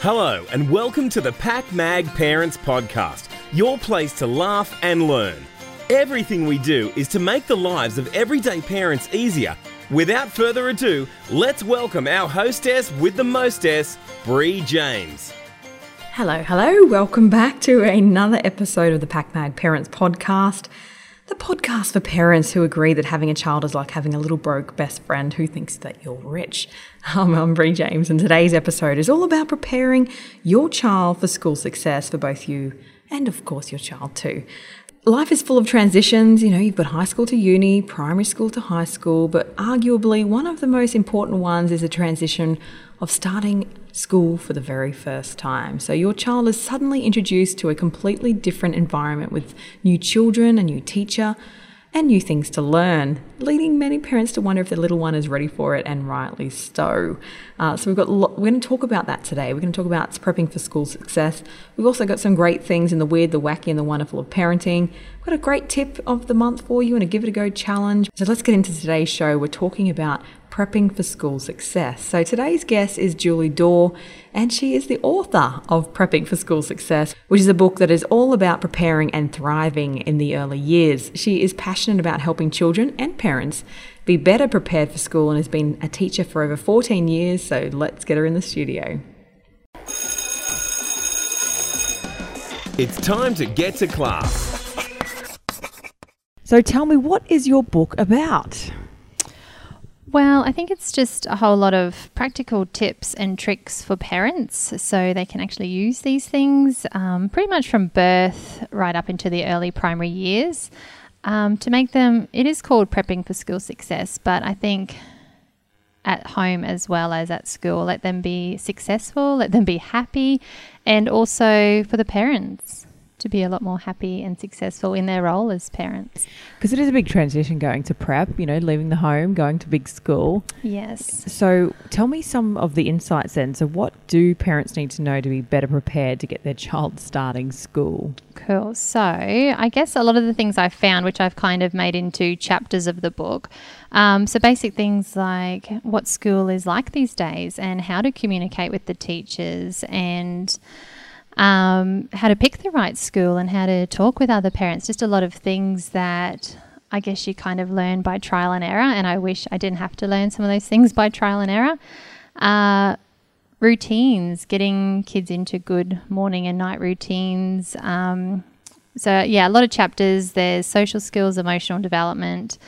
Hello, and welcome to the PakMag Parents Podcast, your place to laugh and learn. Everything we do is to make the lives of everyday parents easier. Without further ado, let's welcome our hostess with the mostess, Bree James. Hello, hello. Welcome back to another episode of the PakMag Parents Podcast. The podcast for parents who agree that having a child is like having a little broke best friend who thinks that you're rich. I'm Bree James, and today's episode is all about preparing your child for school success for both you and, of course, your child too. Life is full of transitions. You know, you've got high school to uni, primary school to high school, but arguably one of the most important ones is the transition of starting school for the very first time. So your child is suddenly introduced to a completely different environment with new children, a new teacher, and new things to learn, leading many parents to wonder if their little one is ready for it, and rightly so. Uh, so we've got lo- we're going to talk about that today. We're going to talk about prepping for school success. We've also got some great things in the weird, the wacky, and the wonderful of parenting. We've got a great tip of the month for you and a give it a go challenge. So let's get into today's show. We're talking about prepping for school success. So today's guest is Julie Dore, and she is the author of Prepping for School Success, which is a book that is all about preparing and thriving in the early years. She is passionate about helping children and parents be better prepared for school and has been a teacher for over 14 years. So let's get her in the studio. It's time to get to class. So tell me, what is your book about? Well, I think it's just a whole lot of practical tips and tricks for parents so they can actually use these things um, pretty much from birth right up into the early primary years um, to make them. It is called Prepping for School Success, but I think at home as well as at school, let them be successful, let them be happy, and also for the parents to be a lot more happy and successful in their role as parents. Because it is a big transition going to prep, you know, leaving the home, going to big school. Yes. So tell me some of the insights then. So, what do parents need to know to be better prepared to get their child starting school? Cool. So, I guess a lot of the things I've found, which I've kind of made into chapters of the book. Um, so, basic things like what school is like these days and how to communicate with the teachers and um, how to pick the right school and how to talk with other parents. Just a lot of things that I guess you kind of learn by trial and error. And I wish I didn't have to learn some of those things by trial and error. Uh, routines, getting kids into good morning and night routines. Um, so, yeah, a lot of chapters. There's social skills, emotional development,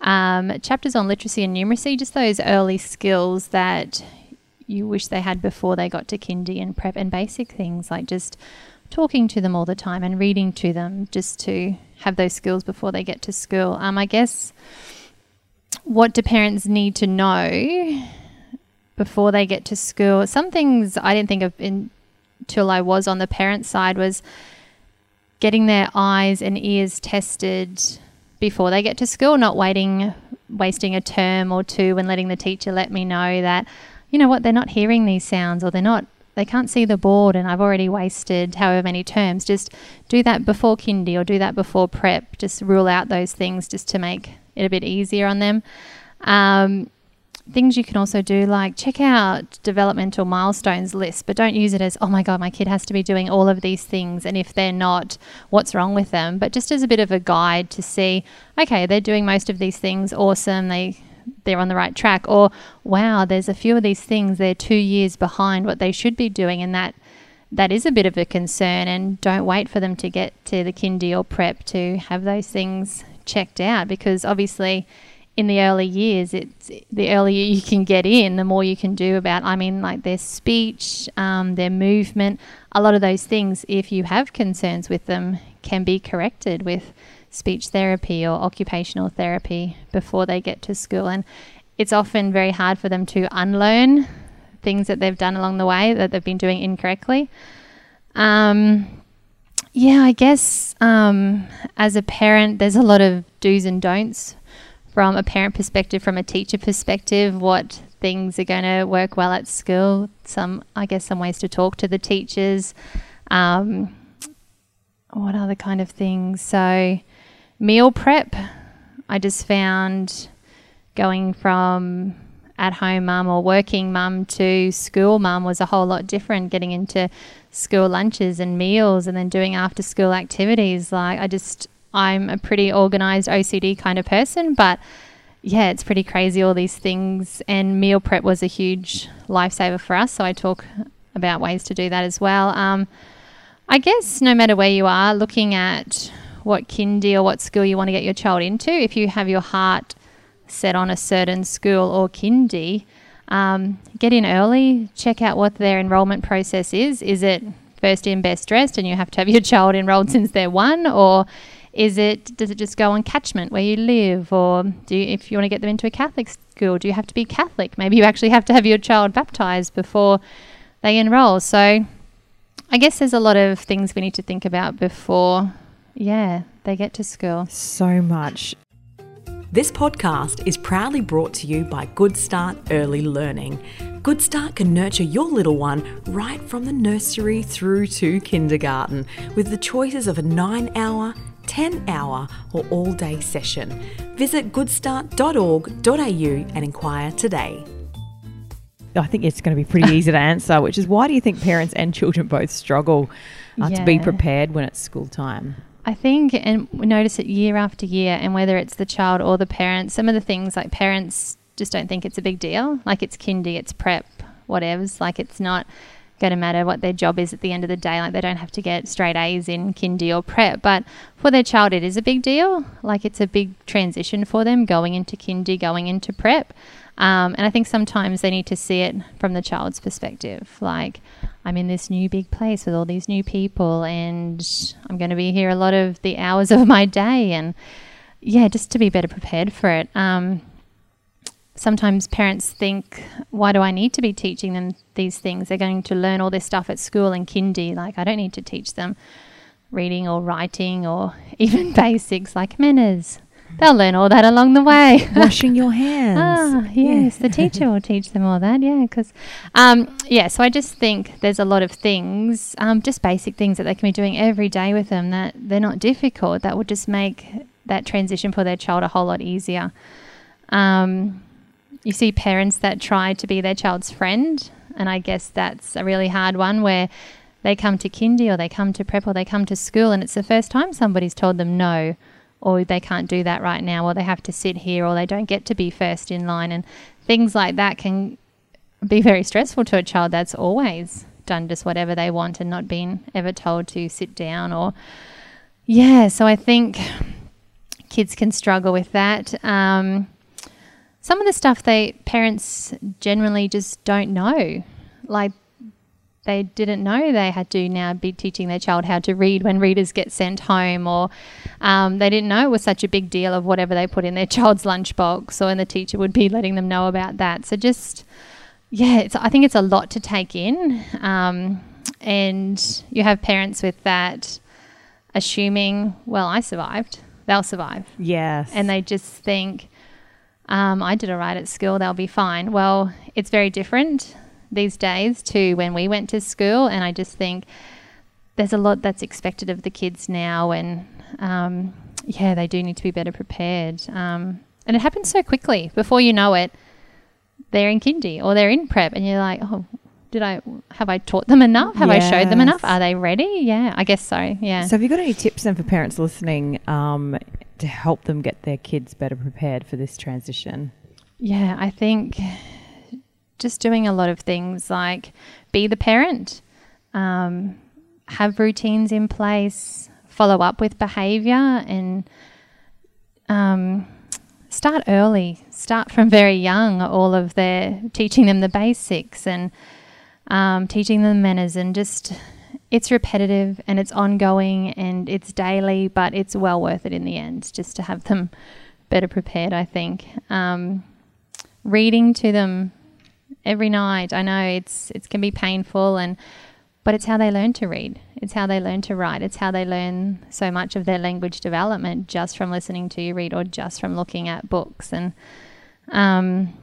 um, chapters on literacy and numeracy, just those early skills that you wish they had before they got to kindy and prep and basic things like just talking to them all the time and reading to them just to have those skills before they get to school. Um, I guess what do parents need to know before they get to school? Some things I didn't think of until I was on the parent side was getting their eyes and ears tested before they get to school, not waiting, wasting a term or two and letting the teacher let me know that you know what, they're not hearing these sounds or they're not, they can't see the board and I've already wasted however many terms. Just do that before kindy or do that before prep. Just rule out those things just to make it a bit easier on them. Um, things you can also do like check out developmental milestones list but don't use it as oh my god my kid has to be doing all of these things and if they're not what's wrong with them but just as a bit of a guide to see okay they're doing most of these things awesome they they're on the right track or wow there's a few of these things they're 2 years behind what they should be doing and that that is a bit of a concern and don't wait for them to get to the kindy or prep to have those things checked out because obviously in the early years it's the earlier you can get in the more you can do about i mean like their speech um, their movement a lot of those things if you have concerns with them can be corrected with speech therapy or occupational therapy before they get to school. And it's often very hard for them to unlearn things that they've done along the way that they've been doing incorrectly. Um, yeah, I guess um, as a parent, there's a lot of do's and don'ts from a parent perspective, from a teacher perspective, what things are going to work well at school. Some, I guess, some ways to talk to the teachers. Um, what other kind of things? So, meal prep, I just found going from at home mum or working mum to school mum was a whole lot different getting into school lunches and meals and then doing after school activities. Like I just I'm a pretty organized OCD kind of person but yeah it's pretty crazy all these things. And meal prep was a huge lifesaver for us so I talk about ways to do that as well. Um, I guess no matter where you are looking at what kindy or what school you want to get your child into if you have your heart set on a certain school or kindy, um, get in early, check out what their enrolment process is. Is it first in, best dressed, and you have to have your child enrolled since they're one, or is it does it just go on catchment where you live, or do you, if you want to get them into a Catholic school, do you have to be Catholic? Maybe you actually have to have your child baptized before they enroll. So, I guess there's a lot of things we need to think about before, yeah, they get to school. So much. This podcast is proudly brought to you by Good Start Early Learning. Good Start can nurture your little one right from the nursery through to kindergarten with the choices of a 9 hour, 10 hour, or all day session. Visit goodstart.org.au and inquire today. I think it's going to be pretty easy to answer, which is why do you think parents and children both struggle uh, to be prepared when it's school time? I think, and we notice it year after year, and whether it's the child or the parent, some of the things like parents just don't think it's a big deal. Like it's kindy, it's prep, whatever's. Like it's not going to matter what their job is at the end of the day. Like they don't have to get straight A's in kindy or prep. But for their child, it is a big deal. Like it's a big transition for them going into kindy, going into prep. Um, and I think sometimes they need to see it from the child's perspective. Like, I'm in this new big place with all these new people, and I'm going to be here a lot of the hours of my day. And yeah, just to be better prepared for it. Um, sometimes parents think, why do I need to be teaching them these things? They're going to learn all this stuff at school and kindy. Like, I don't need to teach them reading or writing or even basics like manners. They'll learn all that along the way. Washing your hands. Ah, yes, the teacher will teach them all that. Yeah, because, um, yeah. So I just think there's a lot of things, um, just basic things that they can be doing every day with them that they're not difficult. That would just make that transition for their child a whole lot easier. Um, you see parents that try to be their child's friend, and I guess that's a really hard one where they come to kindy or they come to prep or they come to school, and it's the first time somebody's told them no or they can't do that right now, or they have to sit here, or they don't get to be first in line, and things like that can be very stressful to a child that's always done just whatever they want and not been ever told to sit down or yeah. So I think kids can struggle with that. Um, some of the stuff they parents generally just don't know, like they didn't know they had to now be teaching their child how to read when readers get sent home, or um, they didn't know it was such a big deal of whatever they put in their child's lunchbox, or and the teacher would be letting them know about that. So just yeah, it's, I think it's a lot to take in, um, and you have parents with that assuming, well, I survived, they'll survive, Yes. and they just think. Um, I did all right at school, they'll be fine. Well, it's very different these days to when we went to school, and I just think there's a lot that's expected of the kids now, and um, yeah, they do need to be better prepared. Um, and it happens so quickly. Before you know it, they're in kindy or they're in prep, and you're like, oh, did I have I taught them enough? Have I showed them enough? Are they ready? Yeah, I guess so. Yeah. So, have you got any tips then for parents listening um, to help them get their kids better prepared for this transition? Yeah, I think just doing a lot of things like be the parent, um, have routines in place, follow up with behavior, and um, start early. Start from very young, all of their teaching them the basics and um, teaching them manners, and just it's repetitive and it's ongoing and it's daily, but it's well worth it in the end just to have them better prepared, I think. Um, reading to them every night. I know it's it can be painful and but it's how they learn to read. It's how they learn to write. It's how they learn so much of their language development just from listening to you read or just from looking at books and um,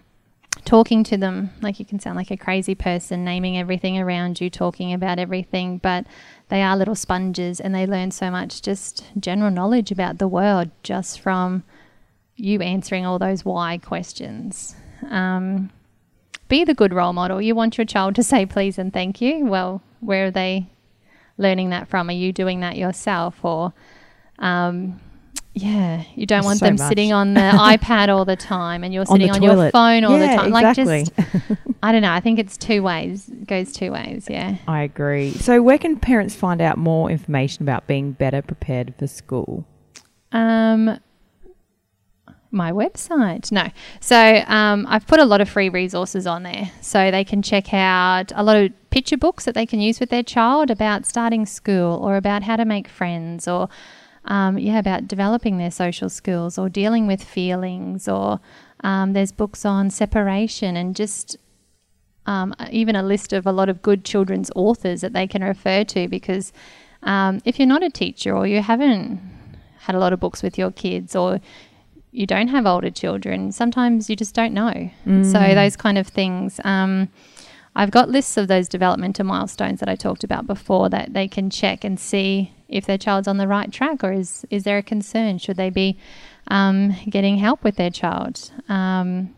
talking to them. Like you can sound like a crazy person, naming everything around you, talking about everything, but they are little sponges and they learn so much just general knowledge about the world just from you answering all those why questions. Um, be the good role model. You want your child to say please and thank you. Well, where are they learning that from? Are you doing that yourself? Or, um, yeah, you don't want So them much. sitting on the iPad all the time and you're sitting on, your phone all Yeah, the time. Like, exactly. just, I don't know. I think it's two ways, it goes two ways. Yeah. I agree. So, where can parents find out more information about being better prepared for school? Um, my website. No. So um, I've put a lot of free resources on there. So they can check out a lot of picture books that they can use with their child about starting school or about how to make friends or, um, yeah, about developing their social skills or dealing with feelings or um, there's books on separation and just um, even a list of a lot of good children's authors that they can refer to because um, if you're not a teacher or you haven't had a lot of books with your kids or you don't have older children, sometimes you just don't know. So those kind of things. Um, I've got lists of those developmental milestones that I talked about before that they can check and see if their child's on the right track or is is there a concern? Should they be um, getting help with their child? Um,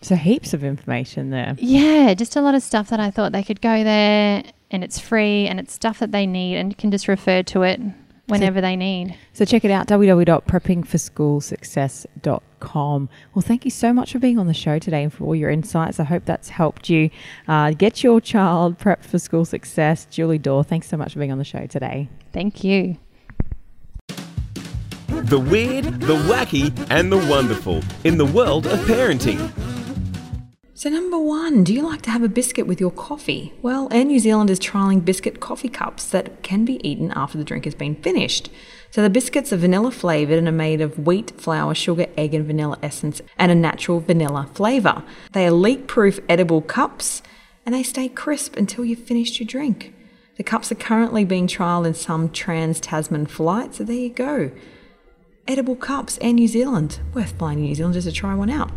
So, heaps of information there. yeah, just a lot of stuff that I thought they could go there and it's free and it's stuff that they need and can just refer to it whenever they need. So, check it out www.preppingforschoolsuccess.com. Well, thank you so much for being on the show today and for all your insights. I hope that's helped you uh, get your child prepped for school success. Julie Dore, thanks so much for being on the show today. Thank you. The weird, the wacky, and the wonderful in the world of parenting. So, number one, do you like to have a biscuit with your coffee? Well, Air New Zealand is trialling biscuit coffee cups that can be eaten after the drink has been finished. So, the biscuits are vanilla flavoured and are made of wheat, flour, sugar, egg, and vanilla essence and a natural vanilla flavour. They are leak proof edible cups and they stay crisp until you've finished your drink. The cups are currently being trialled in some trans Tasman flights, so there you go. Edible cups, Air New Zealand. Worth flying to New Zealand just to try one out.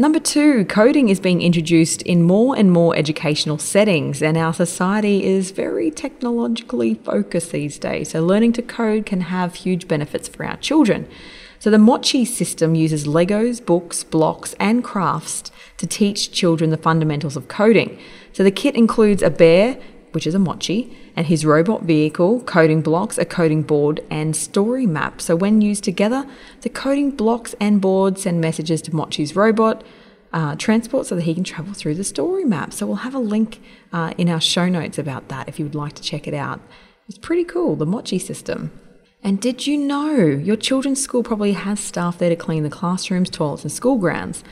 Number two, coding is being introduced in more and more educational settings, and our society is very technologically focused these days. So, learning to code can have huge benefits for our children. So, the Mochi system uses Legos, books, blocks, and crafts to teach children the fundamentals of coding. So, the kit includes a bear, which is a mochi, and his robot vehicle, coding blocks, a coding board, and story map. So when used together, the coding blocks and boards send messages to Mochi's robot uh, transport so that he can travel through the story map. So we'll have a link uh, in our show notes about that if you would like to check it out. It's pretty cool, the Mochi system. And did you know your children's school probably has staff there to clean the classrooms, toilets, and school grounds?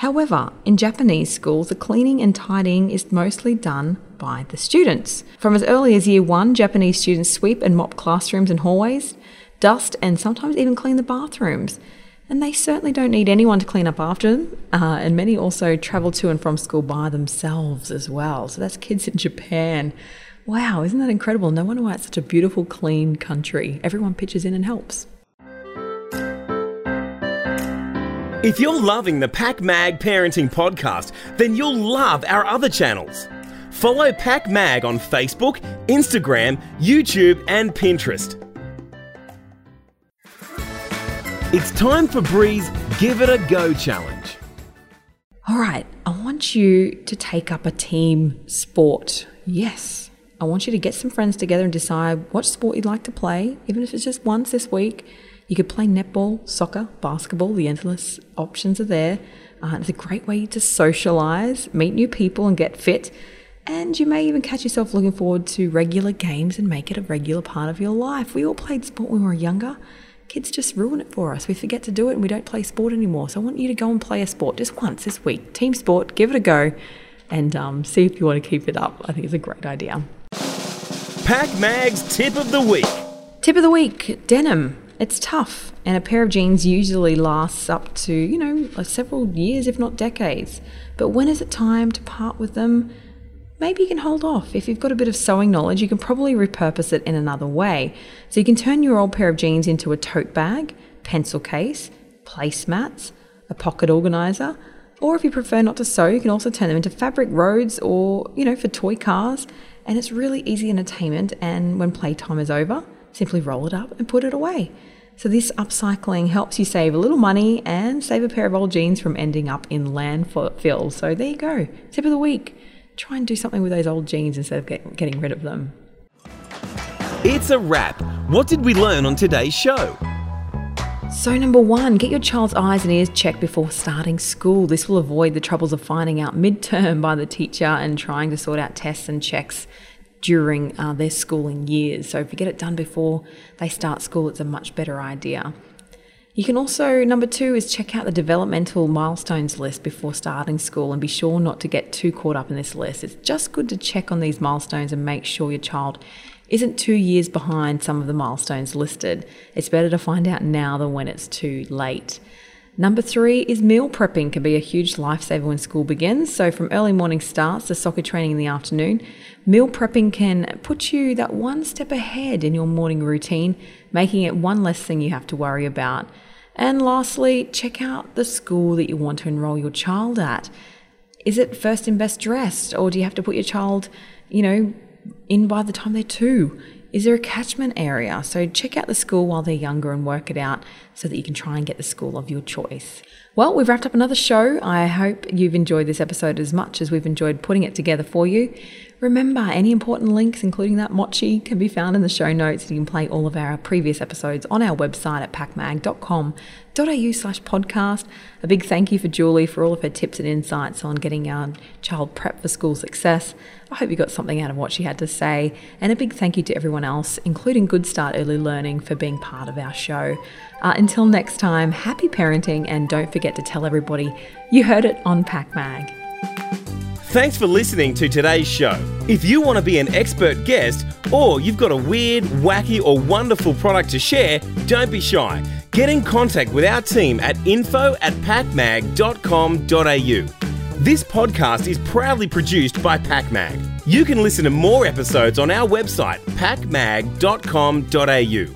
However, in Japanese schools, the cleaning and tidying is mostly done by the students. From as early as year one, Japanese students sweep and mop classrooms and hallways, dust, and sometimes even clean the bathrooms. And they certainly don't need anyone to clean up after them. Uh, and many also travel to and from school by themselves as well. So that's kids in Japan. Wow, isn't that incredible? No wonder why it's such a beautiful, clean country. Everyone pitches in and helps. If you're loving the PakMag Parenting Podcast, then you'll love our other channels. Follow PakMag on Facebook, Instagram, YouTube, and Pinterest. It's time for Bree's Give It a Go challenge. All right, I want you to take up a team sport. Yes, I want you to get some friends together and decide what sport you'd like to play, even if it's just once this week. You could play netball, soccer, basketball, the endless options are there. Uh, it's a great way to socialize, meet new people, and get fit. And you may even catch yourself looking forward to regular games and make it a regular part of your life. We all played sport when we were younger. Kids just ruin it for us. We forget to do it and we don't play sport anymore. So I want you to go and play a sport just once this week. Team sport, give it a go and um, see if you want to keep it up. I think it's a great idea. PakMag's Tip of the Week. Tip of the week denim. It's tough, and a pair of jeans usually lasts up to, you know, like several years, if not decades. But when is it time to part with them? Maybe you can hold off. If you've got a bit of sewing knowledge, you can probably repurpose it in another way. So you can turn your old pair of jeans into a tote bag, pencil case, placemats, a pocket organizer, or if you prefer not to sew, you can also turn them into fabric roads or, you know, for toy cars. And it's really easy entertainment. And when playtime is over, simply roll it up and put it away. So, this upcycling helps you save a little money and save a pair of old jeans from ending up in landfill. So, there you go. Tip of the week try and do something with those old jeans instead of get, getting rid of them. It's a wrap. What did we learn on today's show? So, number one, get your child's eyes and ears checked before starting school. This will avoid the troubles of finding out midterm by the teacher and trying to sort out tests and checks during uh, their schooling years. So, if you get it done before they start school, it's a much better idea. You can also, number two, is check out the developmental milestones list before starting school and be sure not to get too caught up in this list. It's just good to check on these milestones and make sure your child isn't two years behind some of the milestones listed. It's better to find out now than when it's too late. Number three is meal prepping can be a huge lifesaver when school begins. So, from early morning starts to soccer training in the afternoon, meal prepping can put you that one step ahead in your morning routine, making it one less thing you have to worry about. And lastly, check out the school that you want to enroll your child at. Is it first and best dressed, or do you have to put your child, you know, in by the time they're two? Is there a catchment area? So check out the school while they're younger and work it out so that you can try and get the school of your choice. Well, we've wrapped up another show. I hope you've enjoyed this episode as much as we've enjoyed putting it together for you. Remember, any important links, including that mochi, can be found in the show notes. You can play all of our previous episodes on our website at pakmag.com.au slash podcast. A big thank you for Julie for all of her tips and insights on getting our child prep for school success. I hope you got something out of what she had to say. And a big thank you to everyone else, including Good Start Early Learning, for being part of our show. Uh, until next time, happy parenting and don't forget to tell everybody you heard it on PakMag. Thanks for listening to today's show. If you want to be an expert guest or you've got a weird, wacky, or wonderful product to share, don't be shy. Get in contact with our team at info at pakmag.com.au. This podcast is proudly produced by PakMag. You can listen to more episodes on our website, pakmag.com.au.